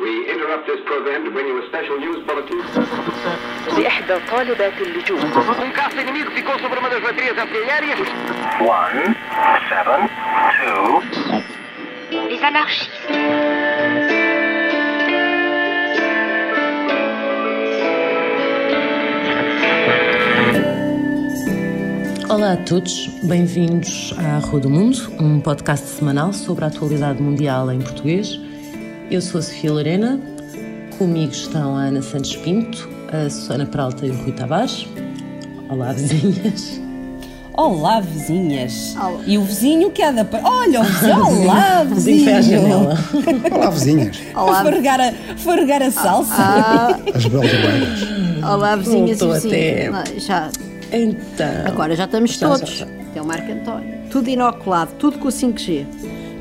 We interrupt this program to bring you a special news bulletin. لإحدى طالبات اللجوء Um caça inimigo ficou sobre uma das baterias artilhérias. One, seven, two, Les anarchistes. Olá a todos, bem-vindos à Rua do Mundo, um podcast semanal sobre a atualidade mundial em português. Eu sou a Sofia Lorena, comigo estão a Ana Santos Pinto, a Susana Peralta e o Rui Tavares. Olá, vizinhas. Olá, vizinhas. E o vizinho que há da. Olha, o vizinho. Olá, Vizinho foi à vizinho. janela. Olá, vizinhas. Foi regar a, foi regar a salsa. As beldebeiras. Olá, vizinhas Voltou e vizinhos. até- Já, Então. agora já estamos Já, todos. já, já. Até o Marco António. Tudo inoculado, tudo com o 5G.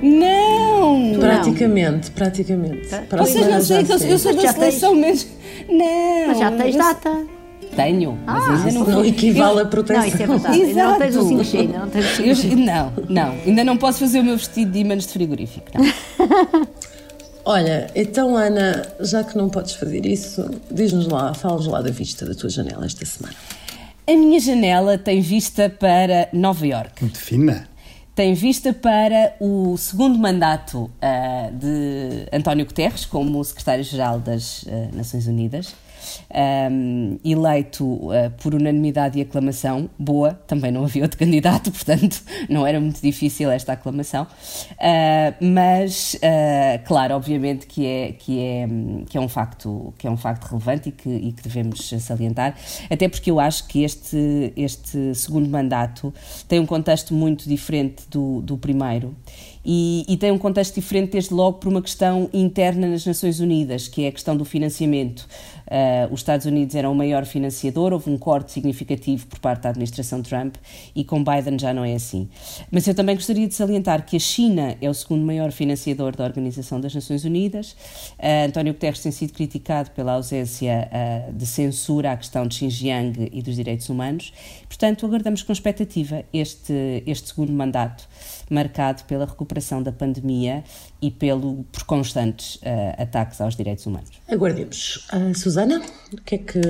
Não! Praticamente, praticamente. Para a Vocês semana não sei que eu, eu sou da seleção mesmo. Não! Mas já tens eu- data. Tenho, mas ainda não Não equivale a Não, proteção. isso é verdade. Ainda não tens o Exato. 5G, ainda não tens o Eu- 5G. não, não, ainda não posso fazer o meu vestido de ímãs de frigorífico. Não. Olha, então Ana, já que não podes fazer isso, diz-nos lá, fala-nos lá da vista da tua janela esta semana. A minha janela tem vista para Nova Iorque. Muito fina. tem vista para o segundo mandato ah, de António Guterres como secretário-geral das ah, Nações Unidas, Ahm, eleito ah, por unanimidade e aclamação, boa, também não havia outro candidato, portanto não era muito difícil esta aclamação, Ah, mas ah, claro, obviamente que é, que, é, que, é um facto, que é um facto relevante e que, e que devemos salientar, até porque eu acho que este, este segundo mandato tem um contexto muito diferente do, do primeiro. E, e tem um contexto diferente desde logo por uma questão interna nas Nações Unidas, que é a questão do financiamento. Ah, os Estados Unidos eram o maior financiador, houve um corte significativo por parte da administração Trump e com Biden já não é assim. Mas eu também gostaria de salientar que a China é o segundo maior financiador da Organização das Nações Unidas. Ah, António Guterres tem sido criticado pela ausência ah, de censura à questão de Xinjiang e dos direitos humanos. Portanto, aguardamos com expectativa este, este segundo mandato, marcado pela recuperação da pandemia e pelo, por constantes ah, ataques aos direitos humanos. Aguardemos. Ah, Susana, o que é que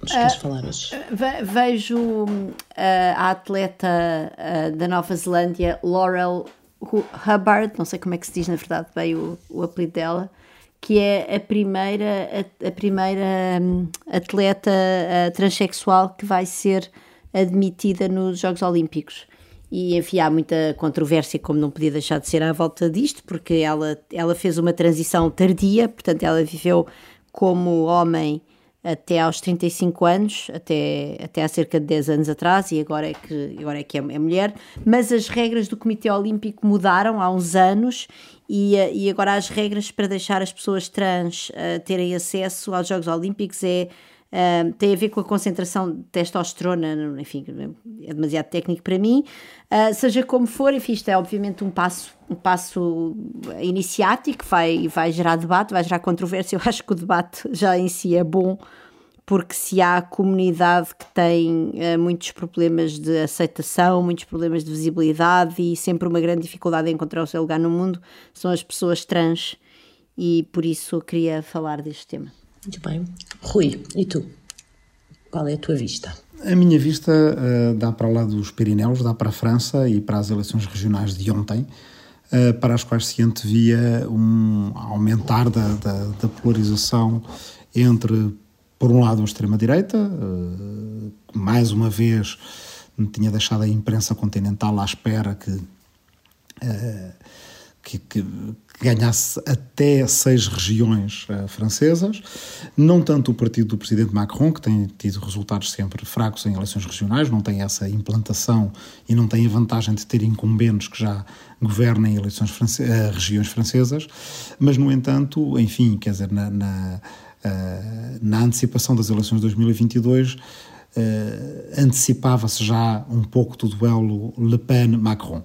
nos queres falar hoje? Ve- Vejo a, atleta ah, da Nova Zelândia, Laurel Hu- Hubbard, não sei como é que se diz na verdade bem o, o apelido dela, que é a primeira, a, a primeira hum, atleta ah, transexual que vai ser admitida nos Jogos Olímpicos. E enfim, há muita controvérsia, como não podia deixar de ser à volta disto, porque ela, ela fez uma transição tardia, portanto, ela viveu como homem até aos 35 anos, até, até há cerca de 10 anos atrás, e agora é que, agora é, que é, é mulher. Mas as regras do Comitê Olímpico mudaram há uns anos, e, eh, e agora as regras para deixar as pessoas trans eh, terem acesso aos Jogos Olímpicos é. Tem a ver com a concentração de testosterona, enfim, é demasiado técnico para mim. Uh, seja como for, enfim, isto é obviamente um passo, um passo iniciático, vai, vai gerar debate, vai gerar controvérsia. Eu acho que o debate já em si é bom, porque se há comunidade que tem uh, muitos problemas de aceitação, muitos problemas de visibilidade e sempre uma grande dificuldade em encontrar o seu lugar no mundo, são as pessoas trans, e por isso eu queria falar deste tema. Muito bem. Rui, e tu? Qual é a tua vista? A minha vista eh, dá para lá dos Pirineus, dá para a França e para as eleições regionais de ontem, eh, para as quais se antevia um aumentar da, da, da polarização entre, por um lado, a extrema-direita, que mais uma vez tinha deixado a imprensa continental à espera que, que, que ganhasse até seis regiões uh, francesas, não tanto o partido do presidente Macron, que tem tido resultados sempre fracos em eleições regionais, não tem essa implantação e não tem a vantagem de ter incumbentes que já governem eleições france uh, regiões francesas, mas, no entanto, enfim, quer dizer, na, na, uh, na antecipação das eleições de 2022, Uh, antecipava-se já um pouco do duelo Le Pen-Macron.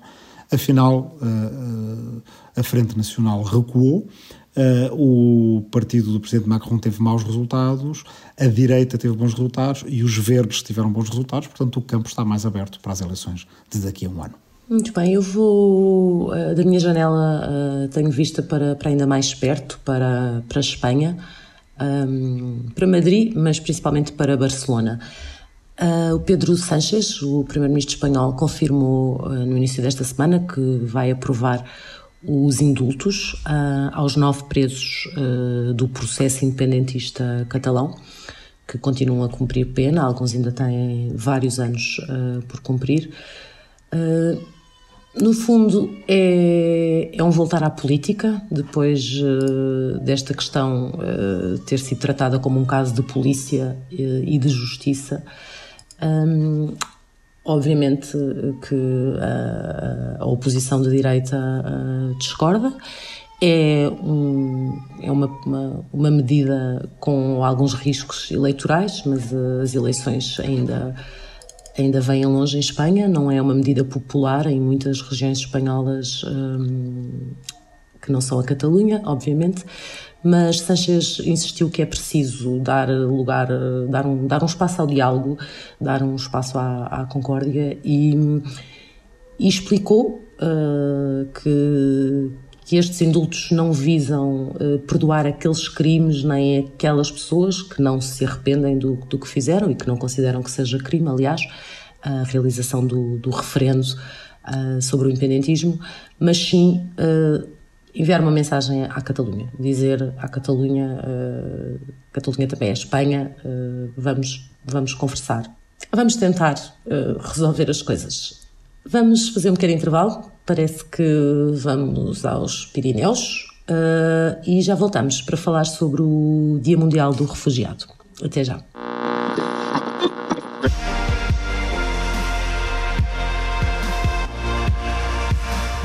Afinal, uh, uh, a Frente Nacional recuou, o partido do presidente Macron teve maus resultados, a direita teve bons resultados e os verdes tiveram bons resultados, portanto, o campo está mais aberto para as eleições de daqui a um ano. Muito bem, eu vou da minha janela tenho vista para, para ainda mais perto, para, para a Espanha, para Madrid, mas principalmente para Barcelona. Uh, o Pedro Sánchez, o primeiro-ministro espanhol, confirmou uh, no início desta semana que vai aprovar os indultos uh, aos nove presos do processo independentista catalão, que continuam a cumprir pena, alguns ainda têm vários anos por cumprir. no fundo, é, é, um voltar à política, depois desta questão ter sido tratada como um caso de polícia e de justiça. Um, obviamente que a, a, oposição de direita uh, discorda. É, um, é uma, uma, uma, medida com alguns riscos eleitorais, mas as eleições ainda, ainda vêm longe em Espanha. Não é uma medida popular em muitas regiões espanholas um, que não são a Catalunha, obviamente, mas Sanchez insistiu que é preciso dar lugar, dar um, dar um espaço ao diálogo, dar um espaço à, à concórdia e, e explicou uh, que, que estes indultos não visam uh, perdoar aqueles crimes nem aquelas pessoas que não se arrependem do, do que fizeram e que não consideram que seja crime, aliás, a realização do, do referendo uh, sobre o independentismo, mas sim enviar uma mensagem à Catalunha, dizer à Catalunha, uh, Catalunha também é Espanha, uh, vamos, vamos conversar, vamos tentar uh, resolver as coisas. Vamos fazer um pequeno intervalo, parece que vamos aos Pirineus e já voltamos para falar sobre o Dia Mundial do Refugiado. Até já.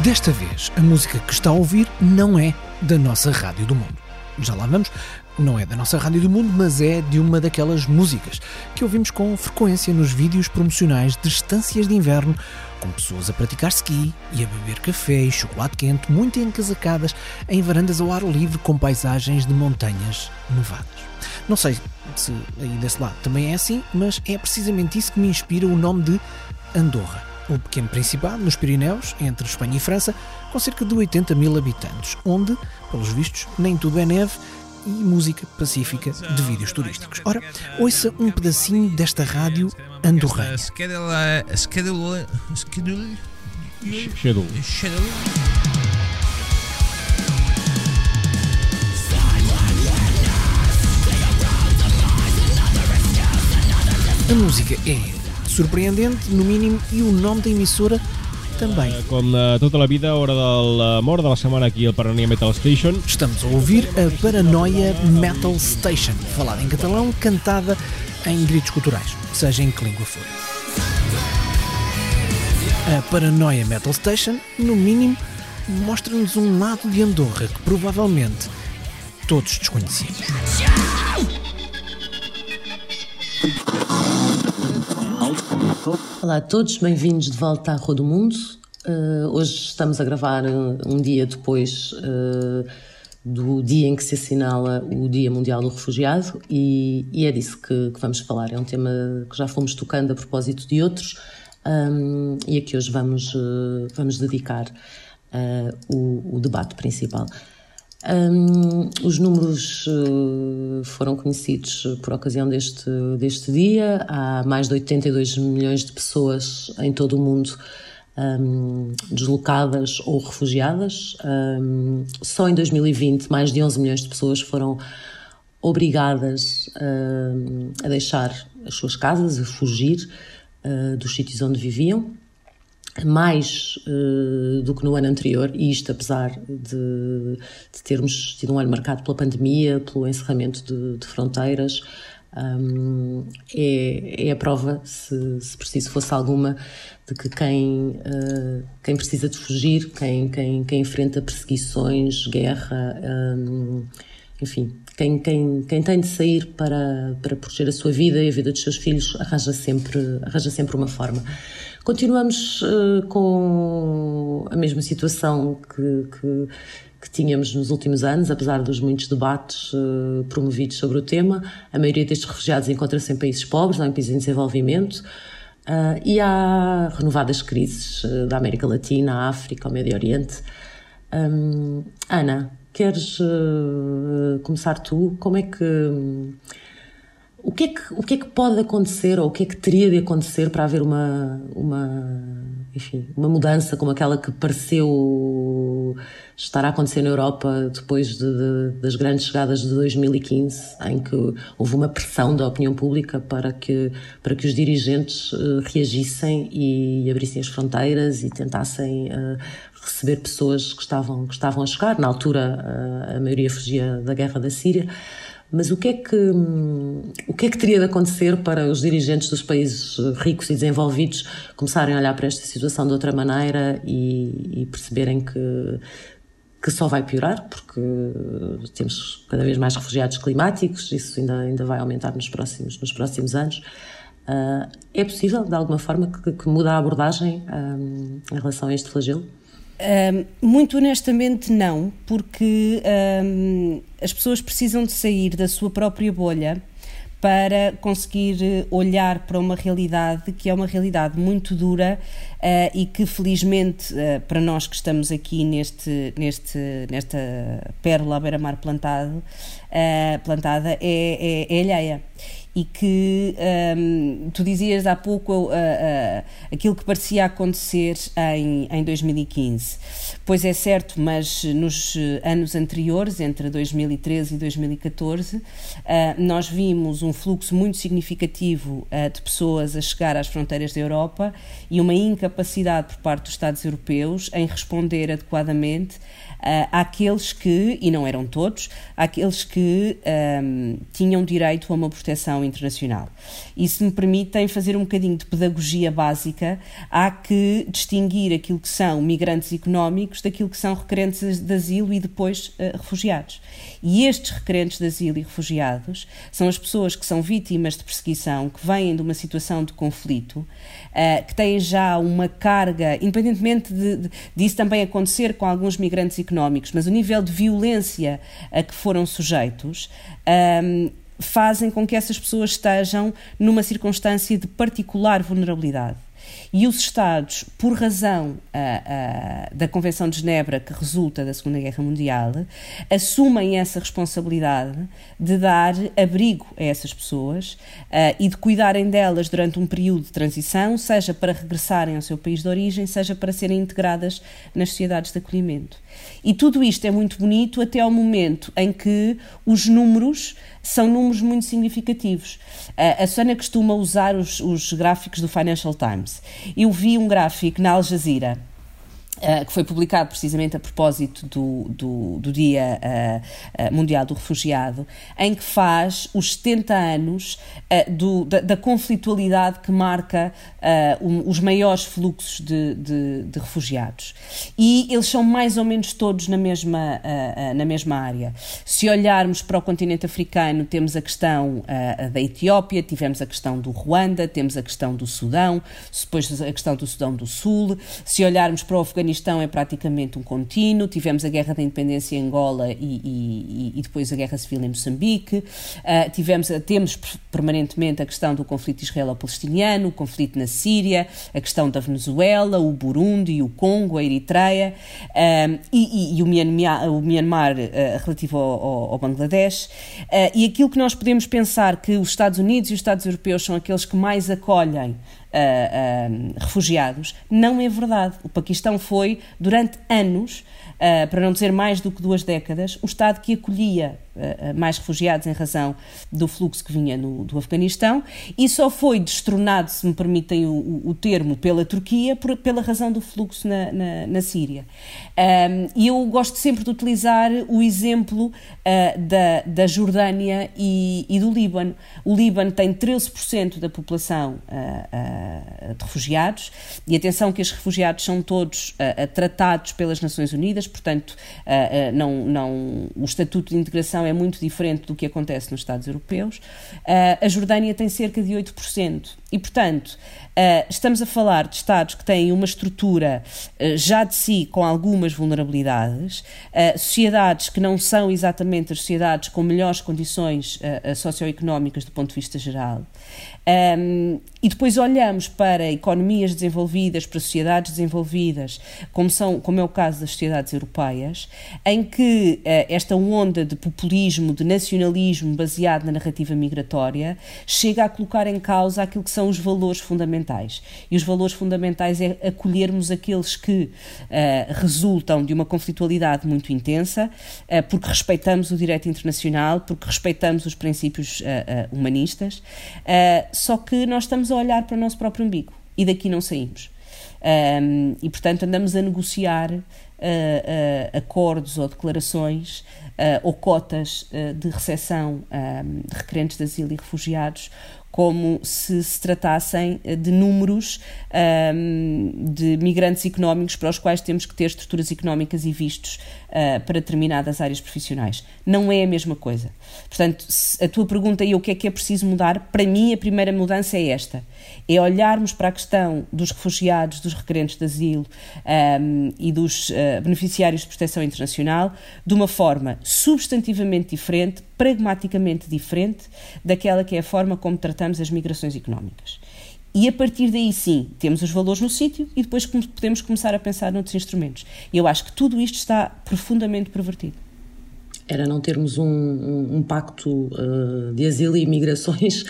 Desta vez, a música que está a ouvir não é da nossa Rádio do Mundo. Já lá vamos, não é da nossa Rádio do Mundo, mas é de uma daquelas músicas que ouvimos com frequência nos vídeos promocionais de estâncias de inverno, com pessoas a praticar ski e a beber café e chocolate quente, muito encasacadas em varandas ao ar livre com paisagens de montanhas nevadas. Não sei se aí desse lado também é assim, mas é precisamente isso que me inspira o nome de Andorra o pequeno Principado, nos Pirineus, entre Espanha e França, com cerca de 80 mil habitantes, onde, pelos vistos, nem tudo é neve e música pacífica de vídeos turísticos. Ora, ouça um pedacinho desta rádio andorrana. A música é surpreendente, no mínimo, e o nome da emissora também. Com uh, tota la vida, hora de la mort de la setmana aqui al Paranoia Metal Station. Estamos a ouvir a Paranoia Metal Station, falada em catalão, cantada em gritos culturais, seja em que língua for. A Paranoia Metal Station, no mínimo, mostra-nos um lado de Andorra que provavelmente todos desconhecíamos. Olá a todos, bem-vindos de volta à Rua do Mundo. Uh, hoje estamos a gravar um, um dia depois uh, do dia em que se assinala o Dia Mundial do Refugiado e, e é disso que, que, vamos falar. É um tema que já fomos tocando a propósito de outros um, e a que hoje vamos, uh, vamos dedicar o, o debate principal. Um, os números uh, foram conhecidos por ocasião deste, deste dia. Há mais de 82 milhões de pessoas em todo o mundo um, deslocadas ou refugiadas. Um, só em 2020, mais de 11 milhões de pessoas foram obrigadas a deixar as suas casas, a fugir uh, dos sítios onde viviam mais uh, do que no ano anterior, e isto apesar de, de, termos tido um ano marcado pela pandemia, pelo encerramento de, de fronteiras, um, é, é, a prova, se, se, preciso fosse alguma, de que quem, uh, quem precisa de fugir, quem, quem, quem enfrenta perseguições, guerra, um, enfim, quem, quem, quem tem de sair para, para proteger a sua vida e a vida dos seus filhos, arranja sempre, arranja sempre uma forma. Continuamos uh, com a mesma situação que, que, que, tínhamos nos últimos anos, apesar dos muitos debates uh, promovidos sobre o tema. A maioria destes refugiados encontra-se em países pobres, não em países em desenvolvimento. Uh, e há renovadas crises da América Latina, África, o Médio Oriente. Um, Ana, queres começar tu? Como é que. O que, é que, o que é que pode acontecer ou o que é que teria de acontecer para haver uma, uma, enfim, uma mudança como aquela que pareceu estar a acontecer na Europa depois de, de, das grandes chegadas de 2015, em que houve uma pressão da opinião pública para que, para que os dirigentes uh, reagissem e abrissem as fronteiras e tentassem uh, receber pessoas que estavam, que estavam a chegar. Na altura, uh, a maioria fugia da guerra da Síria. Mas o que, é que, o que é que teria de acontecer para os dirigentes dos países ricos e desenvolvidos começarem a olhar para esta situação de outra maneira e, e perceberem que, que só vai piorar, porque temos cada vez mais refugiados climáticos, isso ainda, ainda vai aumentar nos próximos, nos próximos anos. Uh, é possível, de alguma forma, que, que mude a abordagem um, em relação a este flagelo? Um, muito honestamente, não, porque um, as pessoas precisam de sair da sua própria bolha para conseguir eh, olhar para uma realidade que é uma realidade muito dura uh, e que felizmente uh, para nós que estamos aqui neste, neste, nesta pérola à beira-mar plantado, uh, plantada é, é, é alheia e que um, tu dizias há pouco uh, uh, aquilo que parecia acontecer em, em 2015. Pois é certo, mas nos anos anteriores, entre 2013 e 2014, uh, nós vimos um fluxo muito significativo de pessoas a chegar às fronteiras da Europa e uma incapacidade por parte dos Estados europeus em responder adequadamente uh, àqueles que, e não eram todos, àqueles que um, tinham direito a uma proteção internacional. E se me permitem fazer um bocadinho de pedagogia básica, há que distinguir aquilo que são migrantes económicos daquilo que são requerentes de asilo e depois uh, refugiados. E estes requerentes de asilo e refugiados são as pessoas que são vítimas de perseguição, que vêm de uma situação de conflito, uh, que têm já uma carga, independentemente de, de, disso também acontecer com alguns migrantes económicos, mas o nível de violência a que foram sujeitos. Um, fazem com que essas pessoas estejam numa circunstância de particular vulnerabilidade. E os Estados, por razão uh, uh, da Convenção de Genebra, que resulta da Segunda Guerra Mundial, assumem essa responsabilidade de dar abrigo a essas pessoas uh, e de cuidarem delas durante um período de transição, seja para regressarem ao seu país de origem, seja para serem integradas nas sociedades de acolhimento. E tudo isto é muito bonito até ao momento em que os números são números muito significativos. A Sónia costuma usar os, os gráficos do Financial Times. Eu vi um gráfico na Al Jazeera Uh, que foi publicado precisamente a propósito do, do, do Dia uh, uh, Mundial do Refugiado, em que faz os 70 anos do, da, da, conflitualidade que marca um, os maiores fluxos de, de, de, refugiados. E eles são mais ou menos todos na mesma, na mesma área. Se olharmos para o continente africano, temos a questão da Etiópia, tivemos a questão do Ruanda, temos a questão do Sudão, depois a questão do Sudão do Sul. Se olharmos para o Afeganistão, Afeganistão é praticamente um contínuo, tivemos a Guerra da Independência em Angola e, e, e depois a Guerra Civil em Moçambique, uh, tivemos, temos permanentemente a questão do conflito israelo-palestiniano, o conflito na Síria, a questão da Venezuela, o Burundi, o Congo, a Eritreia uh, e, e, o Myanmar, o Myanmar uh, relativo ao, ao, Bangladesh. e aquilo que nós podemos pensar que os Estados Unidos e os Estados europeus são aqueles que mais acolhem uh, refugiados. Não é verdade. O Paquistão foi, durante anos, uh, para não dizer mais do que duas décadas, o Estado que acolhia mais refugiados em razão do fluxo que vinha no, do Afeganistão e só foi destronado, se me permitem o, o termo, pela Turquia por, pela razão do fluxo na, na, na Síria. Um, e eu gosto sempre de utilizar o exemplo uh, da, da Jordânia e, e, do Líbano. O Líbano tem 13% da população de refugiados e atenção que estes refugiados são todos tratados pelas Nações Unidas, portanto, uh, uh, não, não, o Estatuto de Integração é muito diferente do que acontece nos Estados Europeus. Uh, a Jordânia tem cerca de 8%. E, portanto, estamos a falar de Estados que têm uma estrutura já de si com algumas vulnerabilidades, sociedades que não são exatamente as sociedades com melhores condições socioeconómicas do ponto de vista geral. Um, e depois olhamos para economias desenvolvidas, para sociedades desenvolvidas, como, são, como é o caso das sociedades europeias, em que uh, esta onda de populismo, de nacionalismo baseado na narrativa migratória, chega a colocar em causa aquilo que são os valores fundamentais. E os valores fundamentais é acolhermos aqueles que uh, resultam de uma conflitualidade muito intensa, uh, porque respeitamos o direito internacional, porque respeitamos os princípios humanistas, só que nós estamos a olhar para o nosso próprio umbigo e daqui não saímos. Um, e, portanto, andamos a negociar uh, uh, acordos ou declarações uh, ou cotas de recepção de requerentes de asilo e refugiados como se se tratassem de números um, de migrantes económicos para os quais temos que ter estruturas económicas e vistos uh, para determinadas áreas profissionais. Não é a mesma coisa. Portanto, a tua pergunta é o que é que é preciso mudar, para mim a primeira mudança é esta: é olharmos para a questão dos refugiados, dos requerentes de asilo um, e dos uh, beneficiários de proteção internacional de uma forma substantivamente diferente, pragmaticamente diferente daquela que é a forma como tratamos as migrações económicas. E a partir daí, sim, temos os valores no sítio e depois podemos começar a pensar noutros instrumentos. E eu acho que tudo isto está profundamente pervertido. Era não termos um, um, um pacto uh, de asilo e imigrações uh,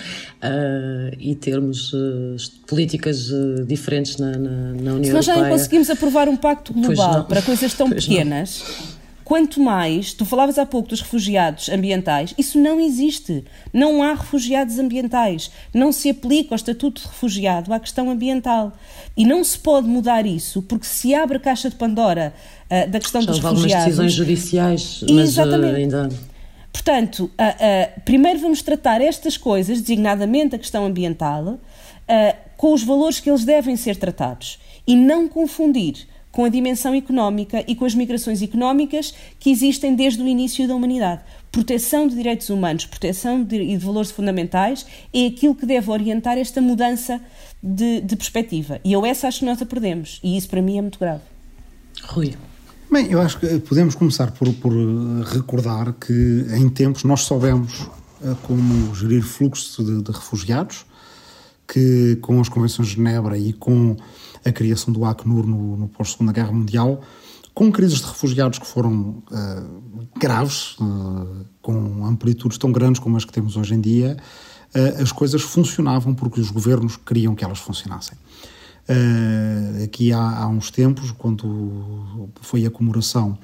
e termos uh, políticas diferentes na, na, na União Europeia. Se nós já não conseguimos aprovar um pacto global para coisas tão pois pequenas. Não Quanto mais, tu falavas há pouco dos refugiados ambientais, isso não existe. Não há refugiados ambientais. Não se aplica o estatuto de refugiado à questão ambiental. E não se pode mudar isso, porque se abre a caixa de Pandora uh, da questão Já dos refugiados. algumas decisões judiciais, mas Exatamente. Uh, ainda. Portanto, uh, primeiro vamos tratar estas coisas, designadamente a questão ambiental, com os valores que eles devem ser tratados. E não confundir com a dimensão económica e com as migrações económicas que existem desde o início da humanidade. Proteção de direitos humanos, proteção de, e de valores fundamentais é aquilo que deve orientar esta mudança de, de perspectiva. E eu essa acho que nós a perdemos. E isso para mim é muito grave. Rui. Bem, eu acho que podemos começar por, por recordar que em tempos nós soubemos eh, como gerir fluxos de, de refugiados, que com as convenções de Genebra e com a criação do Acnur no, no pós-Segunda Guerra Mundial, com crises de refugiados que foram uh, graves, uh, com amplitudes tão grandes como as que temos hoje em dia, uh, as coisas funcionavam porque os governos queriam que elas funcionassem. aqui há, há, uns tempos, quando foi a comemoração,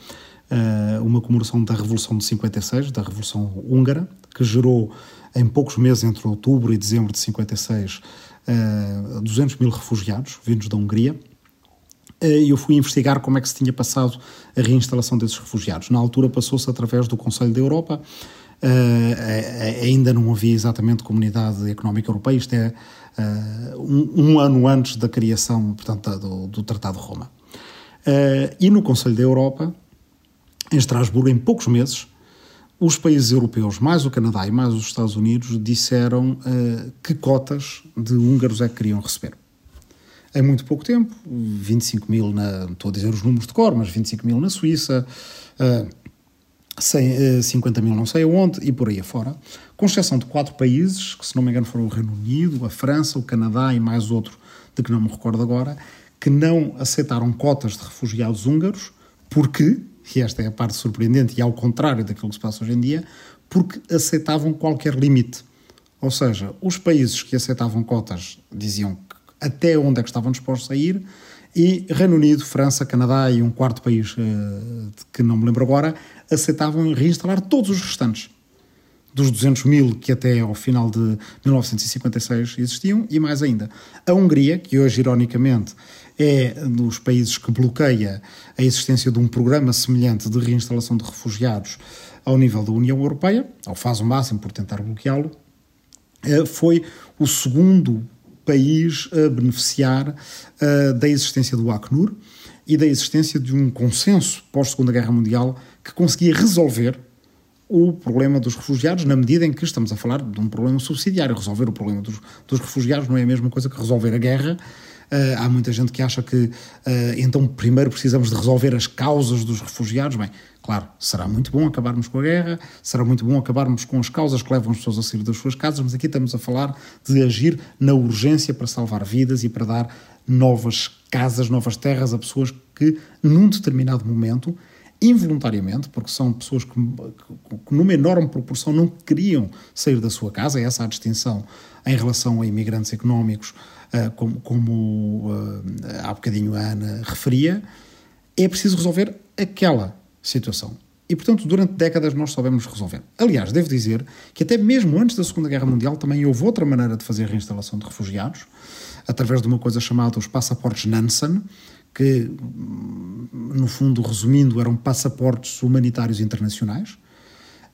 uma comemoração da Revolução de 56, da Revolução Húngara, que gerou em poucos meses, entre outubro e dezembro de 56, uh, 200 mil refugiados vindos da Hungria. Eh, e eu fui investigar como é que se tinha passado a reinstalação desses refugiados. Na altura passou-se através do Conselho da Europa, Uh, ainda não havia exatamente Comunidade Económica Europeia, isto é uh, um, um, ano antes da criação, portanto, do, do Tratado de Roma. Uh, e no Conselho da Europa, em Estrasburgo, em poucos meses, os países europeus, mais o Canadá e mais os Estados Unidos, disseram uh, que cotas de húngaros é que queriam receber. Em muito pouco tempo, 25 mil, na, estou a dizer os números de cor, mas 25 mil na Suíça, uh, 100, uh, 50 mil não sei onde e por aí afora, com exceção de quatro países, que se não me engano foram o Reino Unido, a França, o Canadá e mais outro de que não me recordo agora, que não aceitaram cotas de refugiados húngaros, porque e esta é a parte surpreendente e ao contrário daquilo que se passa hoje em dia, porque aceitavam qualquer limite. Ou seja, os países que aceitavam cotas diziam até onde é que estavam dispostos a ir, e Reino Unido, França, Canadá e um quarto país uh, que não me lembro agora, aceitavam reinstalar todos os restantes. Dos 200 mil que até ao final de 1956 existiam, e mais ainda. A Hungria, que hoje, ironicamente, é dos países que bloqueia a existência de um programa semelhante de reinstalação de refugiados ao nível da União Europeia, ou faz o máximo por tentar bloqueá-lo, eh, foi o segundo país a beneficiar eh, da existência do Acnur e da existência de um consenso pós-Segunda Guerra Mundial que conseguia resolver o problema dos refugiados, na medida em que estamos a falar de um problema subsidiário. Resolver o problema dos, dos refugiados não é a mesma coisa que resolver a guerra Uh, há muita gente que acha que uh, então primeiro precisamos de resolver as causas dos refugiados. Bem, claro, será muito bom acabarmos com a guerra, será muito bom acabarmos com as causas que levam as pessoas a sair das suas casas, mas aqui estamos a falar de agir na urgência para salvar vidas e para dar novas casas, novas terras a pessoas que, num determinado momento, involuntariamente, porque são pessoas que, que, numa enorme proporção não queriam sair da sua casa, é essa a distinção em relação a imigrantes económicos, uh, como, como uh, há bocadinho a Ana referia, é preciso resolver aquela situação. E, portanto, durante décadas nós soubemos resolver. Aliás, devo dizer que até mesmo antes da Segunda Guerra Mundial também houve outra maneira de fazer reinstalação de refugiados, através de uma coisa chamada os passaportes Nansen, que, no fundo, resumindo, eram passaportes humanitários internacionais.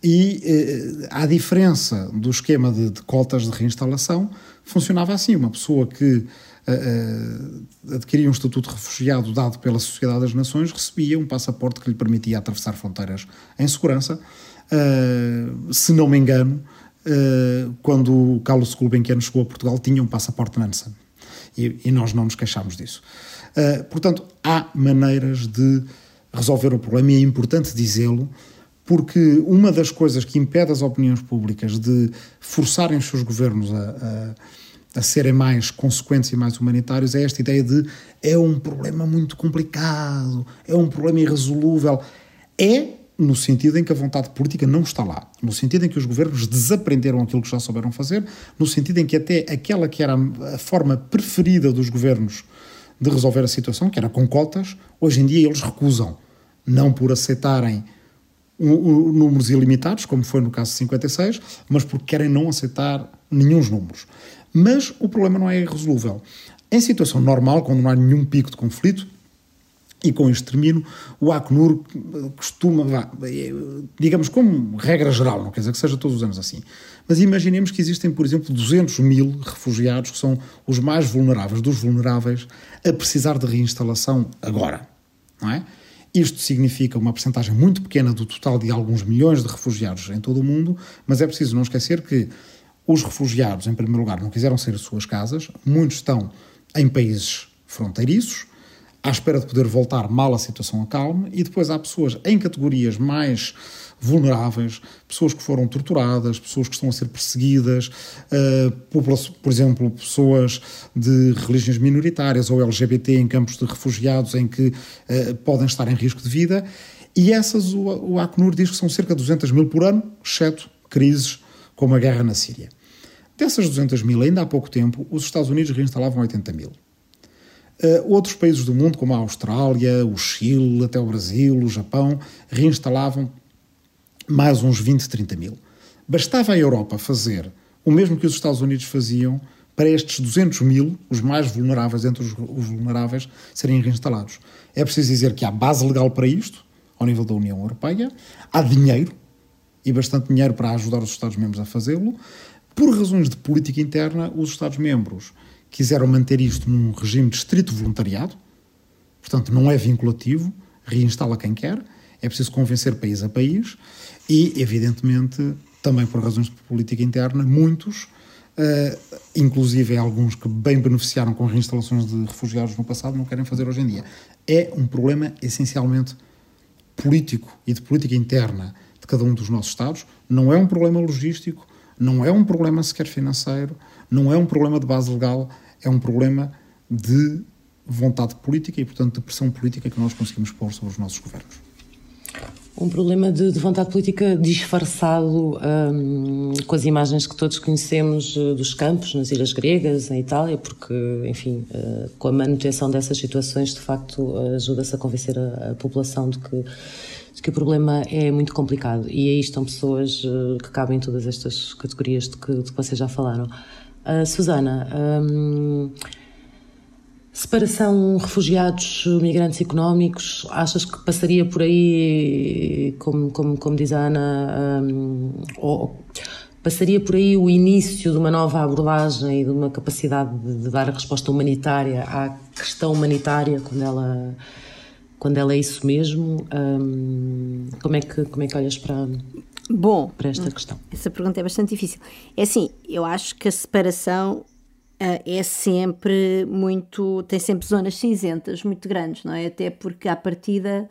E, eh, à diferença do esquema de, de, cotas de reinstalação, funcionava assim: uma pessoa que eh, eh adquiria um estatuto de refugiado dado pela Sociedade das Nações recebia um passaporte que lhe permitia atravessar fronteiras em segurança. Eh, se não me engano, eh, quando Carlos Gulbenkian chegou a Portugal, tinha um passaporte Nansen. E, e nós não nos queixámos disso. Uh, portanto, há maneiras de resolver o problema e é importante dizê-lo, porque uma das coisas que impede as opiniões públicas de forçarem os seus governos a, a, a serem mais consequentes e mais humanitários é esta ideia de é um problema muito complicado, é um problema irresolúvel. É no sentido em que a vontade política não está lá, no sentido em que os governos desaprenderam aquilo que já souberam fazer, no sentido em que até aquela que era a forma preferida dos governos de resolver a situação, que era com cotas, hoje em dia eles recusam, não por aceitarem um, um, números ilimitados, como foi no caso de 56, mas porque querem não aceitar nenhum números. Mas o problema não é irresolúvel. Em situação normal, quando não há nenhum pico de conflito, e com extermínio, o Acnur costuma, digamos, como regra geral, não quer dizer que seja todos os anos assim, mas imaginemos que existem, por exemplo, 200 mil refugiados que são os mais vulneráveis dos vulneráveis a precisar de reinstalação agora, não é? Isto significa uma percentagem muito pequena do total de alguns milhões de refugiados em todo o mundo, mas é preciso não esquecer que os refugiados, em primeiro lugar, não quiseram sair de suas casas, muitos estão em países fronteiriços, à espera de poder voltar mal a situação acalme, e depois há pessoas em categorias mais vulneráveis, pessoas que foram torturadas, pessoas que estão a ser perseguidas, uh, por exemplo, pessoas de religiões minoritárias ou LGBT em campos de refugiados em que uh, podem estar em risco de vida, e essas o Acnur diz que são cerca de 200 mil por ano, exceto crises como a guerra na Síria. Dessas 200 mil, ainda há pouco tempo, os Estados Unidos reinstalavam 80 mil. Uh, outros países do mundo, como a Austrália, o Chile, até o Brasil, o Japão, reinstalavam mais uns 20, 30 mil. Bastava a Europa fazer o mesmo que os Estados Unidos faziam para estes 200 mil, os mais vulneráveis entre os, os vulneráveis, serem reinstalados. É preciso dizer que há base legal para isto, ao nível da União Europeia, há dinheiro, e bastante dinheiro para ajudar os Estados-membros a fazê-lo. Por razões de política interna, os Estados-membros quiseram manter isto num regime de estrito voluntariado, portanto não é vinculativo, reinstala quem quer, é preciso convencer país a país e, evidentemente, também por razões de política interna, muitos, uh, inclusive alguns que bem beneficiaram com reinstalações de refugiados no passado, não querem fazer hoje em dia. É um problema essencialmente político e de política interna de cada um dos nossos Estados, não é um problema logístico, não é um problema sequer financeiro, não é um problema de base legal, é um problema de vontade política e, portanto, de pressão política que nós conseguimos pôr sobre os nossos governos. Um problema de, de vontade política disfarçado um, com as imagens que todos conhecemos uh, dos campos nas ilhas gregas, em Itália, porque, enfim, uh, com a manutenção dessas situações, de facto, ajuda-se a convencer a, a população de que, que, o problema é muito complicado. E aí estão pessoas que cabem em todas estas categorias de que, de que vocês já falaram. Susana. Um, Separação refugiados, migrantes económicos, achas que passaria por aí, como, como, como diz a Ana, um, ou passaria por aí o início de uma nova abordagem e de uma capacidade de, de dar a resposta humanitária à questão humanitária quando ela quando ela é isso mesmo? Um, como, é que, como é que olhas para, Bom, para esta questão? Essa pergunta é bastante difícil. É assim, eu acho que a separação é sempre muito. tem sempre zonas cinzentas muito grandes, não é? Até porque, à partida,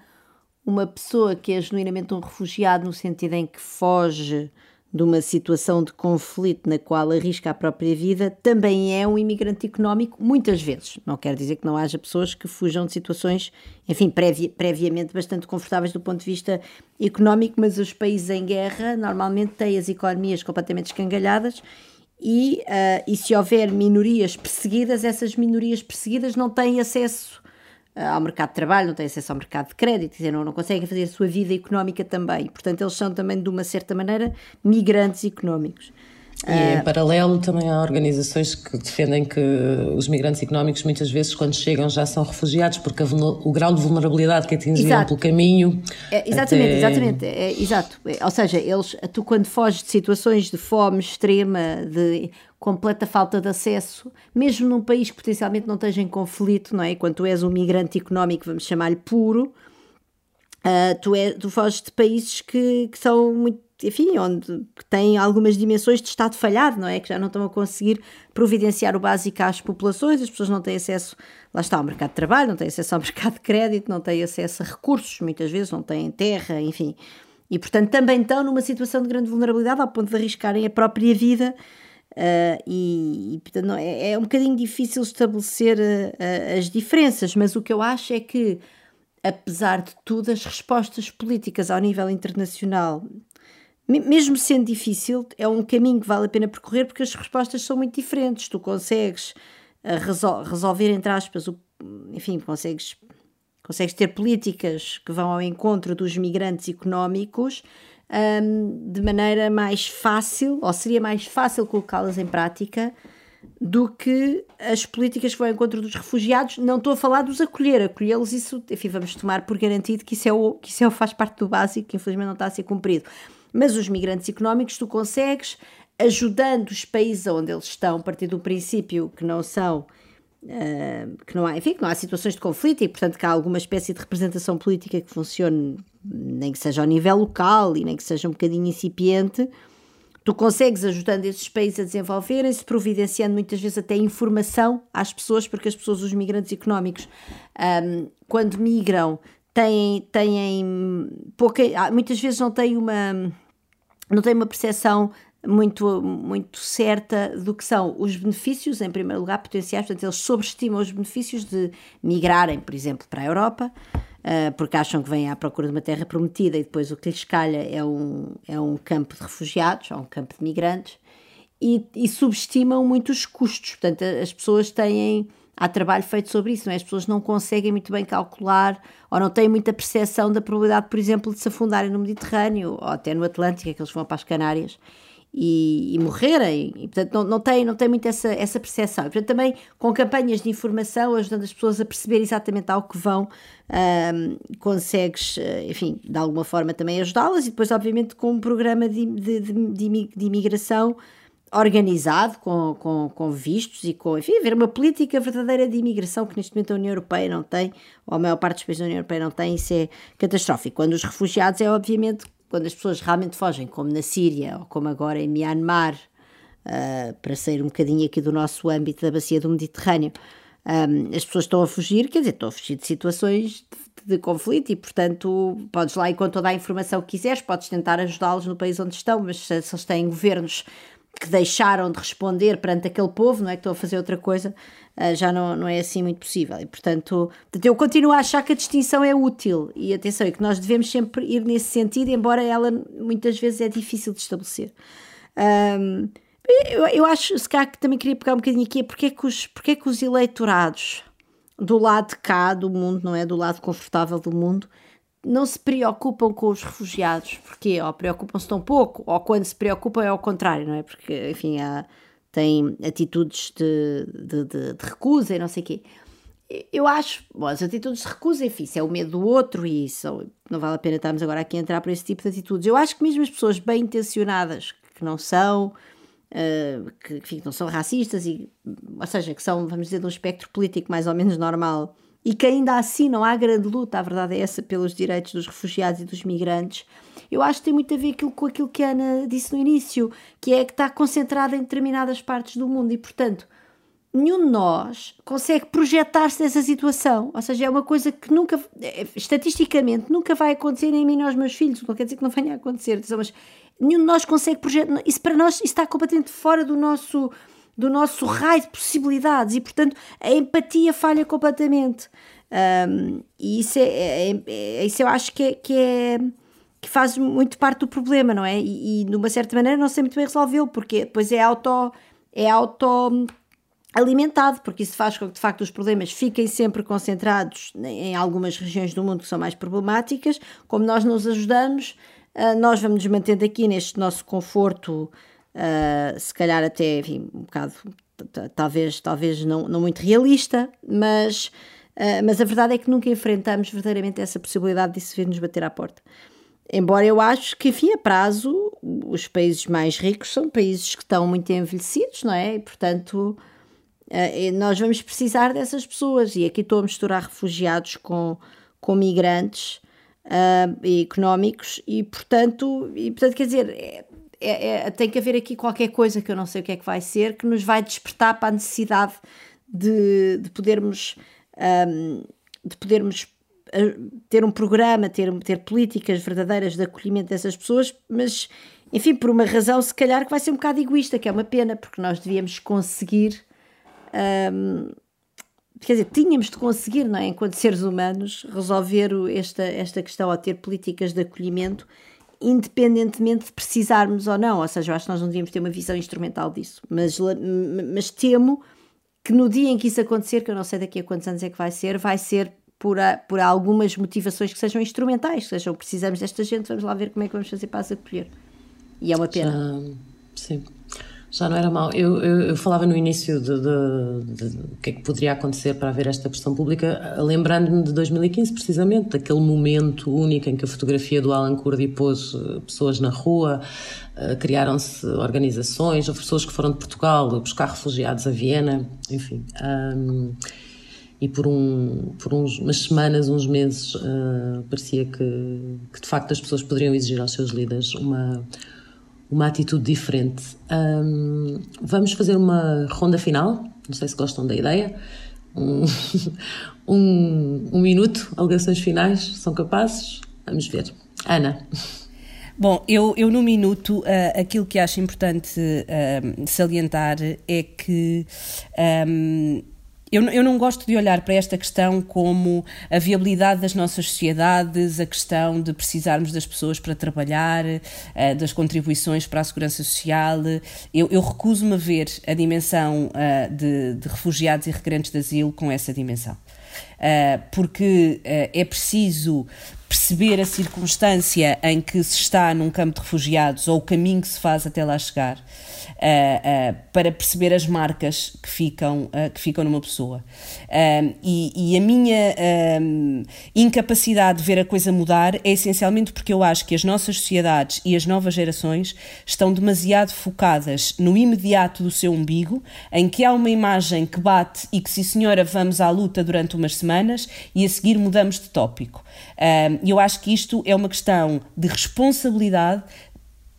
uma pessoa que é genuinamente um refugiado, no sentido em que foge de uma situação de conflito na qual arrisca a própria vida, também é um imigrante económico, muitas vezes. Não quer dizer que não haja pessoas que fujam de situações, enfim, previ previamente bastante confortáveis do ponto de vista económico, mas os países em guerra normalmente têm as economias completamente escangalhadas e, uh, e se houver minorias perseguidas, essas minorias perseguidas não têm acesso ao mercado de trabalho, não têm acesso ao mercado de crédito, dizer, não, não conseguem fazer a sua vida económica também. Portanto, eles são também, de uma certa maneira, migrantes económicos. E em ah, paralelo também há organizações que defendem que os migrantes económicos muitas vezes quando chegam já são refugiados porque o grau de vulnerabilidade que atingiam pelo caminho... É, exatamente, até... exatamente, é, exato. É, ou seja, eles, tu quando foges de situações de fome extrema, de completa falta de acesso, mesmo num país que potencialmente não esteja em conflito, não é? Quando tu és um migrante económico, vamos chamar-lhe puro, uh, tu, é, tu foges de países que, que são muito enfim, onde têm algumas dimensões de Estado falhado, não é? Que já não estão a conseguir providenciar o básico às populações, as pessoas não têm acesso, lá está, ao mercado de trabalho, não têm acesso ao mercado de crédito, não têm acesso a recursos, muitas vezes não têm terra, enfim. E, portanto, também estão numa situação de grande vulnerabilidade ao ponto de arriscarem a própria vida. Uh, e, e, portanto, não, é, é, um bocadinho difícil estabelecer uh, as diferenças, mas o que eu acho é que, apesar de tudo, as respostas políticas ao nível internacional mesmo sendo difícil, é um caminho que vale a pena percorrer porque as respostas são muito diferentes. Tu consegues uh, resol resolver, entre aspas, o, enfim, consegues, consegues ter políticas que vão ao encontro dos migrantes económicos um, de maneira mais fácil, ou seria mais fácil colocá-las em prática do que as políticas que vão ao encontro dos refugiados. Não estou a falar dos acolher, acolhê-los, isso, enfim, vamos tomar por garantido que isso, é o, que isso é o, faz parte do básico, que infelizmente não está a ser cumprido. Mas os migrantes económicos tu consegues, ajudando os países onde eles estão, a partir do princípio que não são. Uh, que não há, enfim, que não há situações de conflito e, portanto, que há alguma espécie de representação política que funcione, nem que seja ao nível local e nem que seja um bocadinho incipiente, tu consegues ajudando esses países a desenvolverem-se, providenciando muitas vezes até informação às pessoas, porque as pessoas, os migrantes económicos, um, quando migram, têm, têm pouca, ah, muitas vezes não têm uma, não têm uma percepção muito, muito certa do que são os benefícios, em primeiro lugar, potenciais, portanto, eles sobreestimam os benefícios de migrarem, por exemplo, para a Europa, uh, porque acham que vêm à procura de uma terra prometida e depois o que lhes calha é um, é um campo de refugiados, ou um campo de migrantes, e, e subestimam muito os custos, portanto, as pessoas têm há trabalho feito sobre isso, não é? As pessoas não conseguem muito bem calcular ou não têm muita percepção da probabilidade, por exemplo, de se afundarem no Mediterrâneo ou até no Atlântico, que eles vão para as Canárias e, e morrerem. E, portanto, não, não têm não tem muito essa, essa percepção. E, portanto, também com campanhas de informação, ajudando as pessoas a perceber exatamente ao que vão, um, consegues, eh, enfim, de alguma forma também ajudá-las e depois, obviamente, com um programa de, de, de, de imigração organizado, com, com, com vistos e com, enfim, haver uma política verdadeira de imigração que neste momento a União Europeia não tem, ou a maior parte dos países da União Europeia não tem, isso é catastrófico. Quando os refugiados é obviamente quando as pessoas realmente fogem, como na Síria ou como agora em Myanmar, uh, para sair um bocadinho aqui do nosso âmbito da bacia do Mediterrâneo, um, as pessoas estão a fugir, quer dizer, estão a fugir de situações de, de conflito e, portanto, podes lá, e com toda a informação que quiseres, podes tentar ajudá-los no país onde estão, mas se, se eles têm governos que deixaram de responder perante aquele povo, não é que estou a fazer outra coisa, uh, já não, não é assim muito possível. E, portanto, eu continuo a achar que a distinção é útil e atenção, é que nós devemos sempre ir nesse sentido, embora ela muitas vezes é difícil de estabelecer. Um, eu, eu acho, se calhar, que também queria pegar um bocadinho aqui, é porque é que os, porque é que os eleitorados do lado de cá do mundo, não é? Do lado confortável do mundo, não se preocupam com os refugiados, porque ou preocupam-se tão pouco, ou quando se preocupam é ao contrário, não é? Porque, enfim, há, têm atitudes de, de, de, de recusa e não sei o quê. Eu acho, bom, as atitudes de recusa, enfim, isso é o medo do outro e isso não vale a pena estarmos agora aqui a entrar por esse tipo de atitudes. Eu acho que mesmo as pessoas bem intencionadas, que não são, uh, que enfim, não são racistas, e, ou seja, que são, vamos dizer, de um espectro político mais ou menos normal, e que ainda assim não há grande luta, a verdade é essa, pelos direitos dos refugiados e dos migrantes, eu acho que tem muito a ver aquilo, com aquilo que a Ana disse no início, que é que está concentrada em determinadas partes do mundo e, portanto, nenhum de nós consegue projetar-se nessa situação. Ou seja, é uma coisa que nunca, é, estatisticamente, nunca vai acontecer nem a mim nem aos meus filhos. Não quer dizer que não venha a acontecer, mas nenhum de nós consegue projetar. Isso para nós isso está completamente fora do nosso, do nosso raio de possibilidades e, portanto, a empatia falha completamente. Um, e isso, é, é, é, isso eu acho que é, que é que faz muito parte do problema, não é? E, e de uma certa maneira não sei muito bem resolvê-lo, porque depois é auto, é auto alimentado, porque isso faz com que de facto os problemas fiquem sempre concentrados em algumas regiões do mundo que são mais problemáticas. Como nós nos ajudamos, ah, nós vamos nos mantendo aqui neste nosso conforto, ah, se calhar até enfim, um bocado, talvez, talvez não, não muito realista, mas, ah, mas a verdade é que nunca enfrentamos verdadeiramente essa possibilidade de isso vir nos bater à porta. Embora eu acho que, enfim, a prazo, os países mais ricos são países que estão muito envelhecidos, não é? E, portanto, eh, nós vamos precisar dessas pessoas. E aqui estou a misturar refugiados com, com migrantes uh, económicos, e, portanto, e, portanto, quer dizer, é, é, é, tem que haver aqui qualquer coisa que eu não sei o que é que vai ser, que nos vai despertar para a necessidade de, de podermos. Um, de podermos ter um programa, ter, ter políticas verdadeiras de acolhimento dessas pessoas, mas, enfim, por uma razão se calhar que vai ser um bocado egoísta, que é uma pena, porque nós devíamos conseguir, quer dizer, tínhamos de conseguir, não é, enquanto seres humanos, resolver esta, esta questão ao ter políticas de acolhimento, independentemente de precisarmos ou não, ou seja, eu acho que nós não devíamos ter uma visão instrumental disso, mas, mas temo que no dia em que isso acontecer, que eu não sei daqui a quantos anos é que vai ser, vai ser por, a, por algumas motivações que sejam instrumentais, que sejam precisamos desta gente, vamos lá ver como é que vamos fazer para as acolher. E é uma pena. Já, sim, já não era mal. Eu, eu, eu falava no início de, de, de, o que é que poderia acontecer para haver esta pressão pública, lembrando-me de 2015, precisamente, daquele momento único em que a fotografia do Alan Kurdi pôs eh, pessoas na rua, uh, criaram-se organizações, houve pessoas que foram de Portugal buscar refugiados a Viena, enfim. Um, e por, um, por uns, umas semanas, uns meses, uh, parecia que, que, de facto as pessoas poderiam exigir aos seus líderes uma, uma atitude diferente. Um, vamos fazer uma ronda final, não sei se gostam da ideia. Um, um, um minuto, alegações finais, são capazes? Vamos ver. Ana. Bom, eu, eu no minuto, uh, aquilo que acho importante uh, salientar é que um, eu, eu não gosto de olhar para esta questão como a viabilidade das nossas sociedades, a questão de precisarmos das pessoas para trabalhar, uh, das contribuições para a segurança social. Eu, eu recuso-me a ver a dimensão uh, de, de refugiados e requerentes de asilo com essa dimensão. Uh, porque é preciso perceber a circunstância em que se está num campo de refugiados ou o caminho que se faz até lá chegar uh, para perceber as marcas que ficam, uh, que ficam numa pessoa. E, e, a minha incapacidade de ver a coisa mudar é essencialmente porque eu acho que as nossas sociedades e as novas gerações estão demasiado focadas no imediato do seu umbigo, em que há uma imagem que bate e que, sim senhora, vamos à luta durante umas semanas e a seguir mudamos de tópico. E eu acho que isto é uma questão de responsabilidade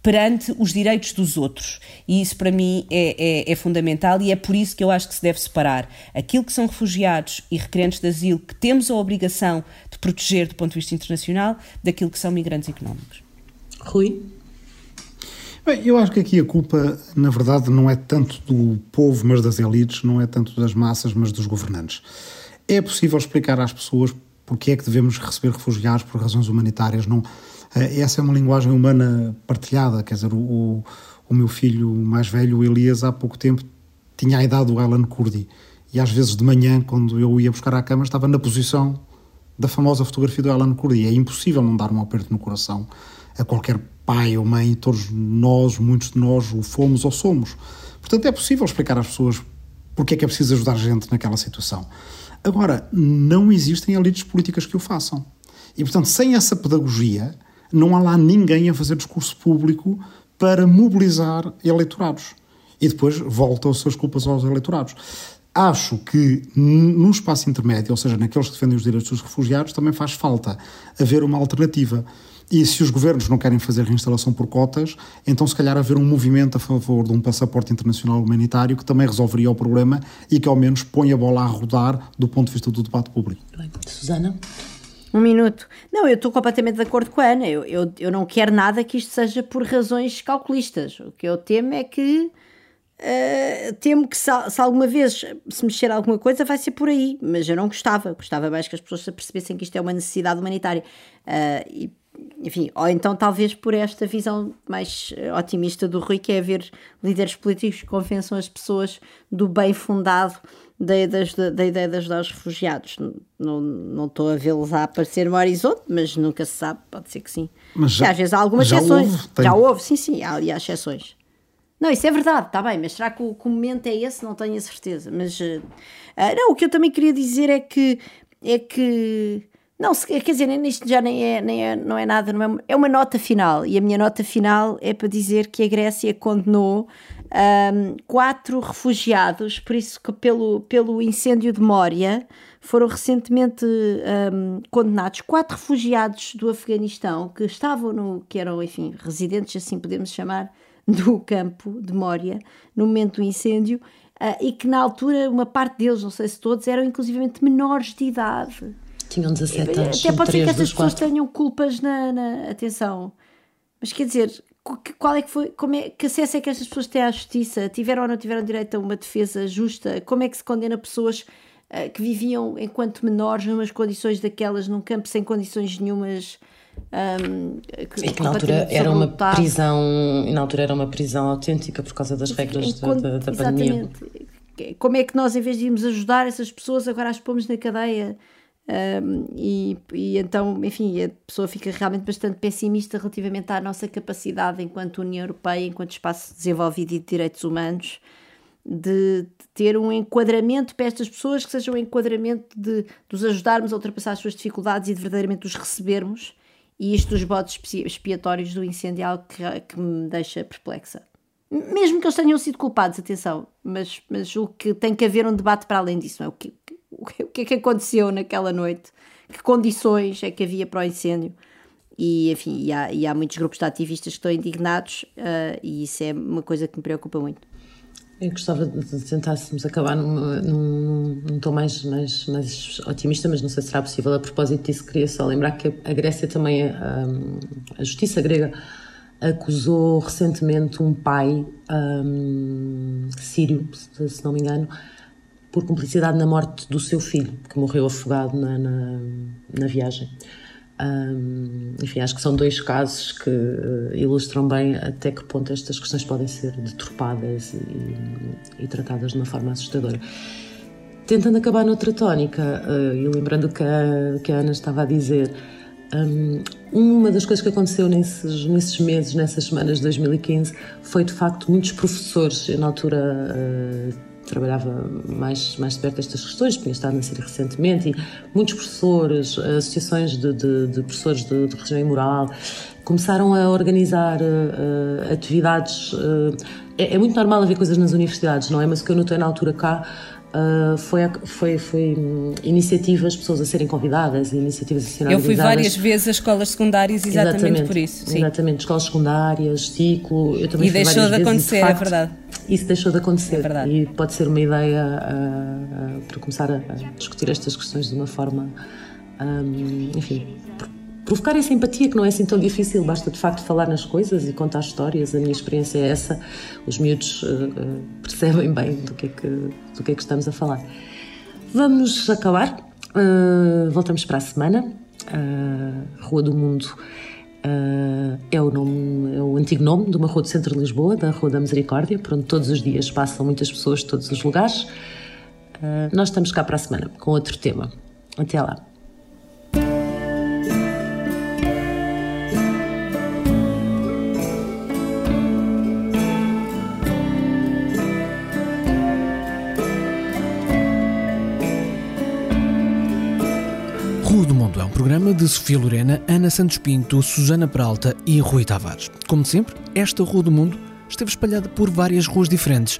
perante os direitos dos outros. E isso para mim é, é, é, fundamental e é por isso que eu acho que se deve separar aquilo que são refugiados e requerentes de asilo que temos a obrigação de proteger do ponto de vista internacional daquilo que são migrantes económicos. Rui? Bem, eu acho que aqui a culpa, na verdade, não é tanto do povo, mas das elites, não é tanto das massas, mas dos governantes. É possível explicar às pessoas porque é que devemos receber refugiados por razões humanitárias, não eh, essa é uma linguagem humana partilhada, quer dizer, o, o meu filho mais velho, o Elias, há pouco tempo tinha a idade do Alan Kurdi e às vezes de manhã, quando eu ia buscar à cama, estava na posição da famosa fotografia do Alan Kurdi. É impossível não dar um aperto no coração a qualquer pai ou mãe, todos nós, muitos de nós, o fomos ou somos. Portanto, é possível explicar às pessoas porque é que é preciso ajudar gente naquela situação. Agora, não existem elites políticas que o façam. E, portanto, sem essa pedagogia, não há lá ninguém a fazer discurso público para mobilizar eleitorados. E depois volta as suas culpas aos eleitorados. Acho que no espaço intermédio, ou seja, naqueles que defendem os direitos dos refugiados, também faz falta haver uma alternativa. E se os governos não querem fazer reinstalação por cotas, então se calhar haver um movimento a favor de um passaporte internacional humanitário que também resolveria o problema e que ao menos põe a bola a rodar do ponto de vista do debate público. Bem, Susana? Um minuto. Não, eu estou completamente de acordo com a Ana. Eu, eu, eu não quero nada que isto seja por razões calculistas. O que eu temo é que. Uh, temo que se, se, alguma vez se mexer alguma coisa vai ser por aí, mas eu não gostava, gostava mais que as pessoas percebessem que isto é uma necessidade humanitária uh, e enfim, ou então talvez por esta visão mais eh, otimista do Rui, que é haver líderes políticos que convençam as pessoas do bem fundado da, da, da ideia de ajudar os refugiados. Não, não estou a vê-los a aparecer no horizonte, mas nunca se sabe, pode ser que sim. Mas já, às vezes há algumas já exceções. Houve, tem... Já houve, sim, sim, há, há exceções. Não, isso é verdade, está bem, mas será que o, que o, momento é esse? Não tenho a certeza. Mas uh, não, o que eu também queria dizer é que é que não, quer dizer, isto já nem é, nem é, não é nada, não é, é uma nota final. E a minha nota final é para dizer que a Grécia condenou um, quatro refugiados, por isso que pelo, pelo incêndio de Mória foram recentemente um, condenados quatro refugiados do Afeganistão que estavam no, que eram, enfim, residentes, assim podemos chamar, do campo de Mória, no momento do incêndio, uh, e que na altura uma parte deles, não sei se todos, eram inclusivamente menores de idade. Tinham 17 anos. Até pode ser que essas pessoas tenham culpas na, na, Atenção. Mas quer dizer, qual é que foi. Como é, que acesso é que estas pessoas têm à justiça? Tiveram ou não tiveram direito a uma defesa justa? Como é que se condena pessoas uh, que viviam enquanto menores numas condições daquelas, num campo sem condições nenhumas? Um, que, e que na altura era uma prisão na altura era uma prisão autêntica por causa das regras da, da, da pandemia como é que nós em vez de irmos ajudar essas pessoas agora as pomos na cadeia e, e, então, enfim, a pessoa fica realmente bastante pessimista relativamente à nossa capacidade, enquanto União Europeia, enquanto espaço desenvolvido e de direitos humanos, de, de, ter um enquadramento para estas pessoas que seja um enquadramento de, de os ajudarmos a ultrapassar as suas dificuldades e de verdadeiramente os recebermos. E isto dos bodes expiatórios do incêndio é algo que, que me deixa perplexa. Mesmo que eles tenham sido culpados, atenção, mas, mas o que tem que haver um debate para além disso, não é? O que, o que é que aconteceu naquela noite, que condições é que havia para o incêndio. E, enfim, e há, e há muitos grupos de ativistas que estão indignados uh, e isso é uma coisa que me preocupa muito. Eu gostava de tentássemos acabar num, num, num tom mais, mais, mais otimista, mas não sei se será possível. A propósito disso, queria só lembrar que a Grécia também, a, a justiça grega, acusou recentemente um pai um, sírio, se não me engano, por cumplicidade na morte do seu filho, que morreu afogado na, na, na viagem. Um, enfim, acho que são dois casos que uh, ilustram bem até que ponto estas questões podem ser deturpadas e, e tratadas de uma forma assustadora. Tentando acabar noutra tónica, uh, e lembrando que a, que a Ana estava a dizer, um, uma das coisas que aconteceu nesses, nesses meses, nessas semanas de 2015, foi de facto muitos professores, na altura. Uh, trabalhava mais, mais de perto destas questões, tinha estado na Síria recentemente, e muitos professores, associações de, de, de professores de, de região imoral, começaram a organizar uh, atividades. Uh, é, é, muito normal haver coisas nas universidades, não é? Mas o que eu notei na altura cá Uh, foi, foi, foi um, iniciativas, pessoas a serem convidadas, iniciativas a serem Eu fui várias vezes a escolas secundárias exatamente, exatamente por isso. Sim. Exatamente, escolas secundárias, ciclo. Eu também e deixou de acontecer, vezes, de é facto, é verdade. Isso deixou de acontecer. É verdade. E pode ser uma ideia uh, uh, para começar a, a, discutir estas questões de uma forma, um, enfim, provocar essa empatia que não é assim tão difícil, basta de facto falar nas coisas e contar histórias. A minha experiência é essa, os miúdos uh, uh, percebem bem do que, é que, do que é que estamos a falar. Vamos acabar, uh, voltamos para a semana. Rua do Mundo é, o nome, é o antigo nome de uma rua do centro de Lisboa, da Rua da Misericórdia, por onde todos os dias passam muitas pessoas de todos os lugares. nós estamos cá para a semana com outro tema. Até lá. Programa de Sofia Lorena, Ana Santos Pinto, Susana Peralta e Rui Tavares. Como sempre, esta Rua do Mundo esteve espalhada por várias ruas diferentes.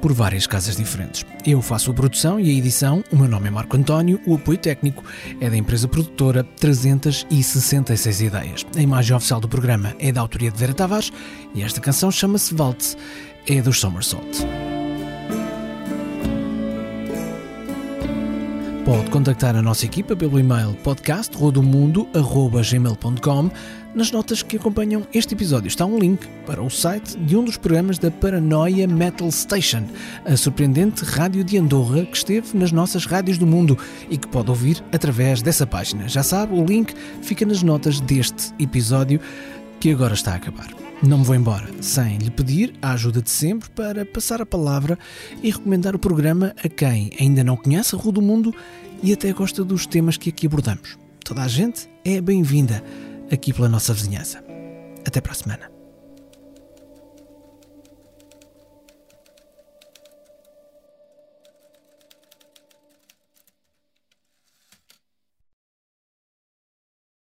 por várias casas diferentes. Eu faço a produção e a edição, o meu nome é Marco António, o apoio técnico é da empresa produtora 366 Ideias. A imagem oficial do programa é da autoria de Vera Tavares e esta canção chama-se Waltz, é dos Somersault. Pode contactar a nossa equipa pelo e-mail podcast.rodomundo.gmail.com Nas notas que acompanham este episódio está um link para o site de um dos programas da Paranoia Metal Station, a surpreendente rádio de Andorra que esteve nas nossas rádios do mundo e que pode ouvir através dessa página. Já sabe, o link fica nas notas deste episódio que agora está a acabar. Não me vou embora sem lhe pedir a ajuda de sempre para passar a palavra e recomendar o programa a quem ainda não conhece a Rua do Mundo e até gosta dos temas que aqui abordamos. Toda a gente é bem-vinda aqui pela nossa vizinhança. Até para a semana.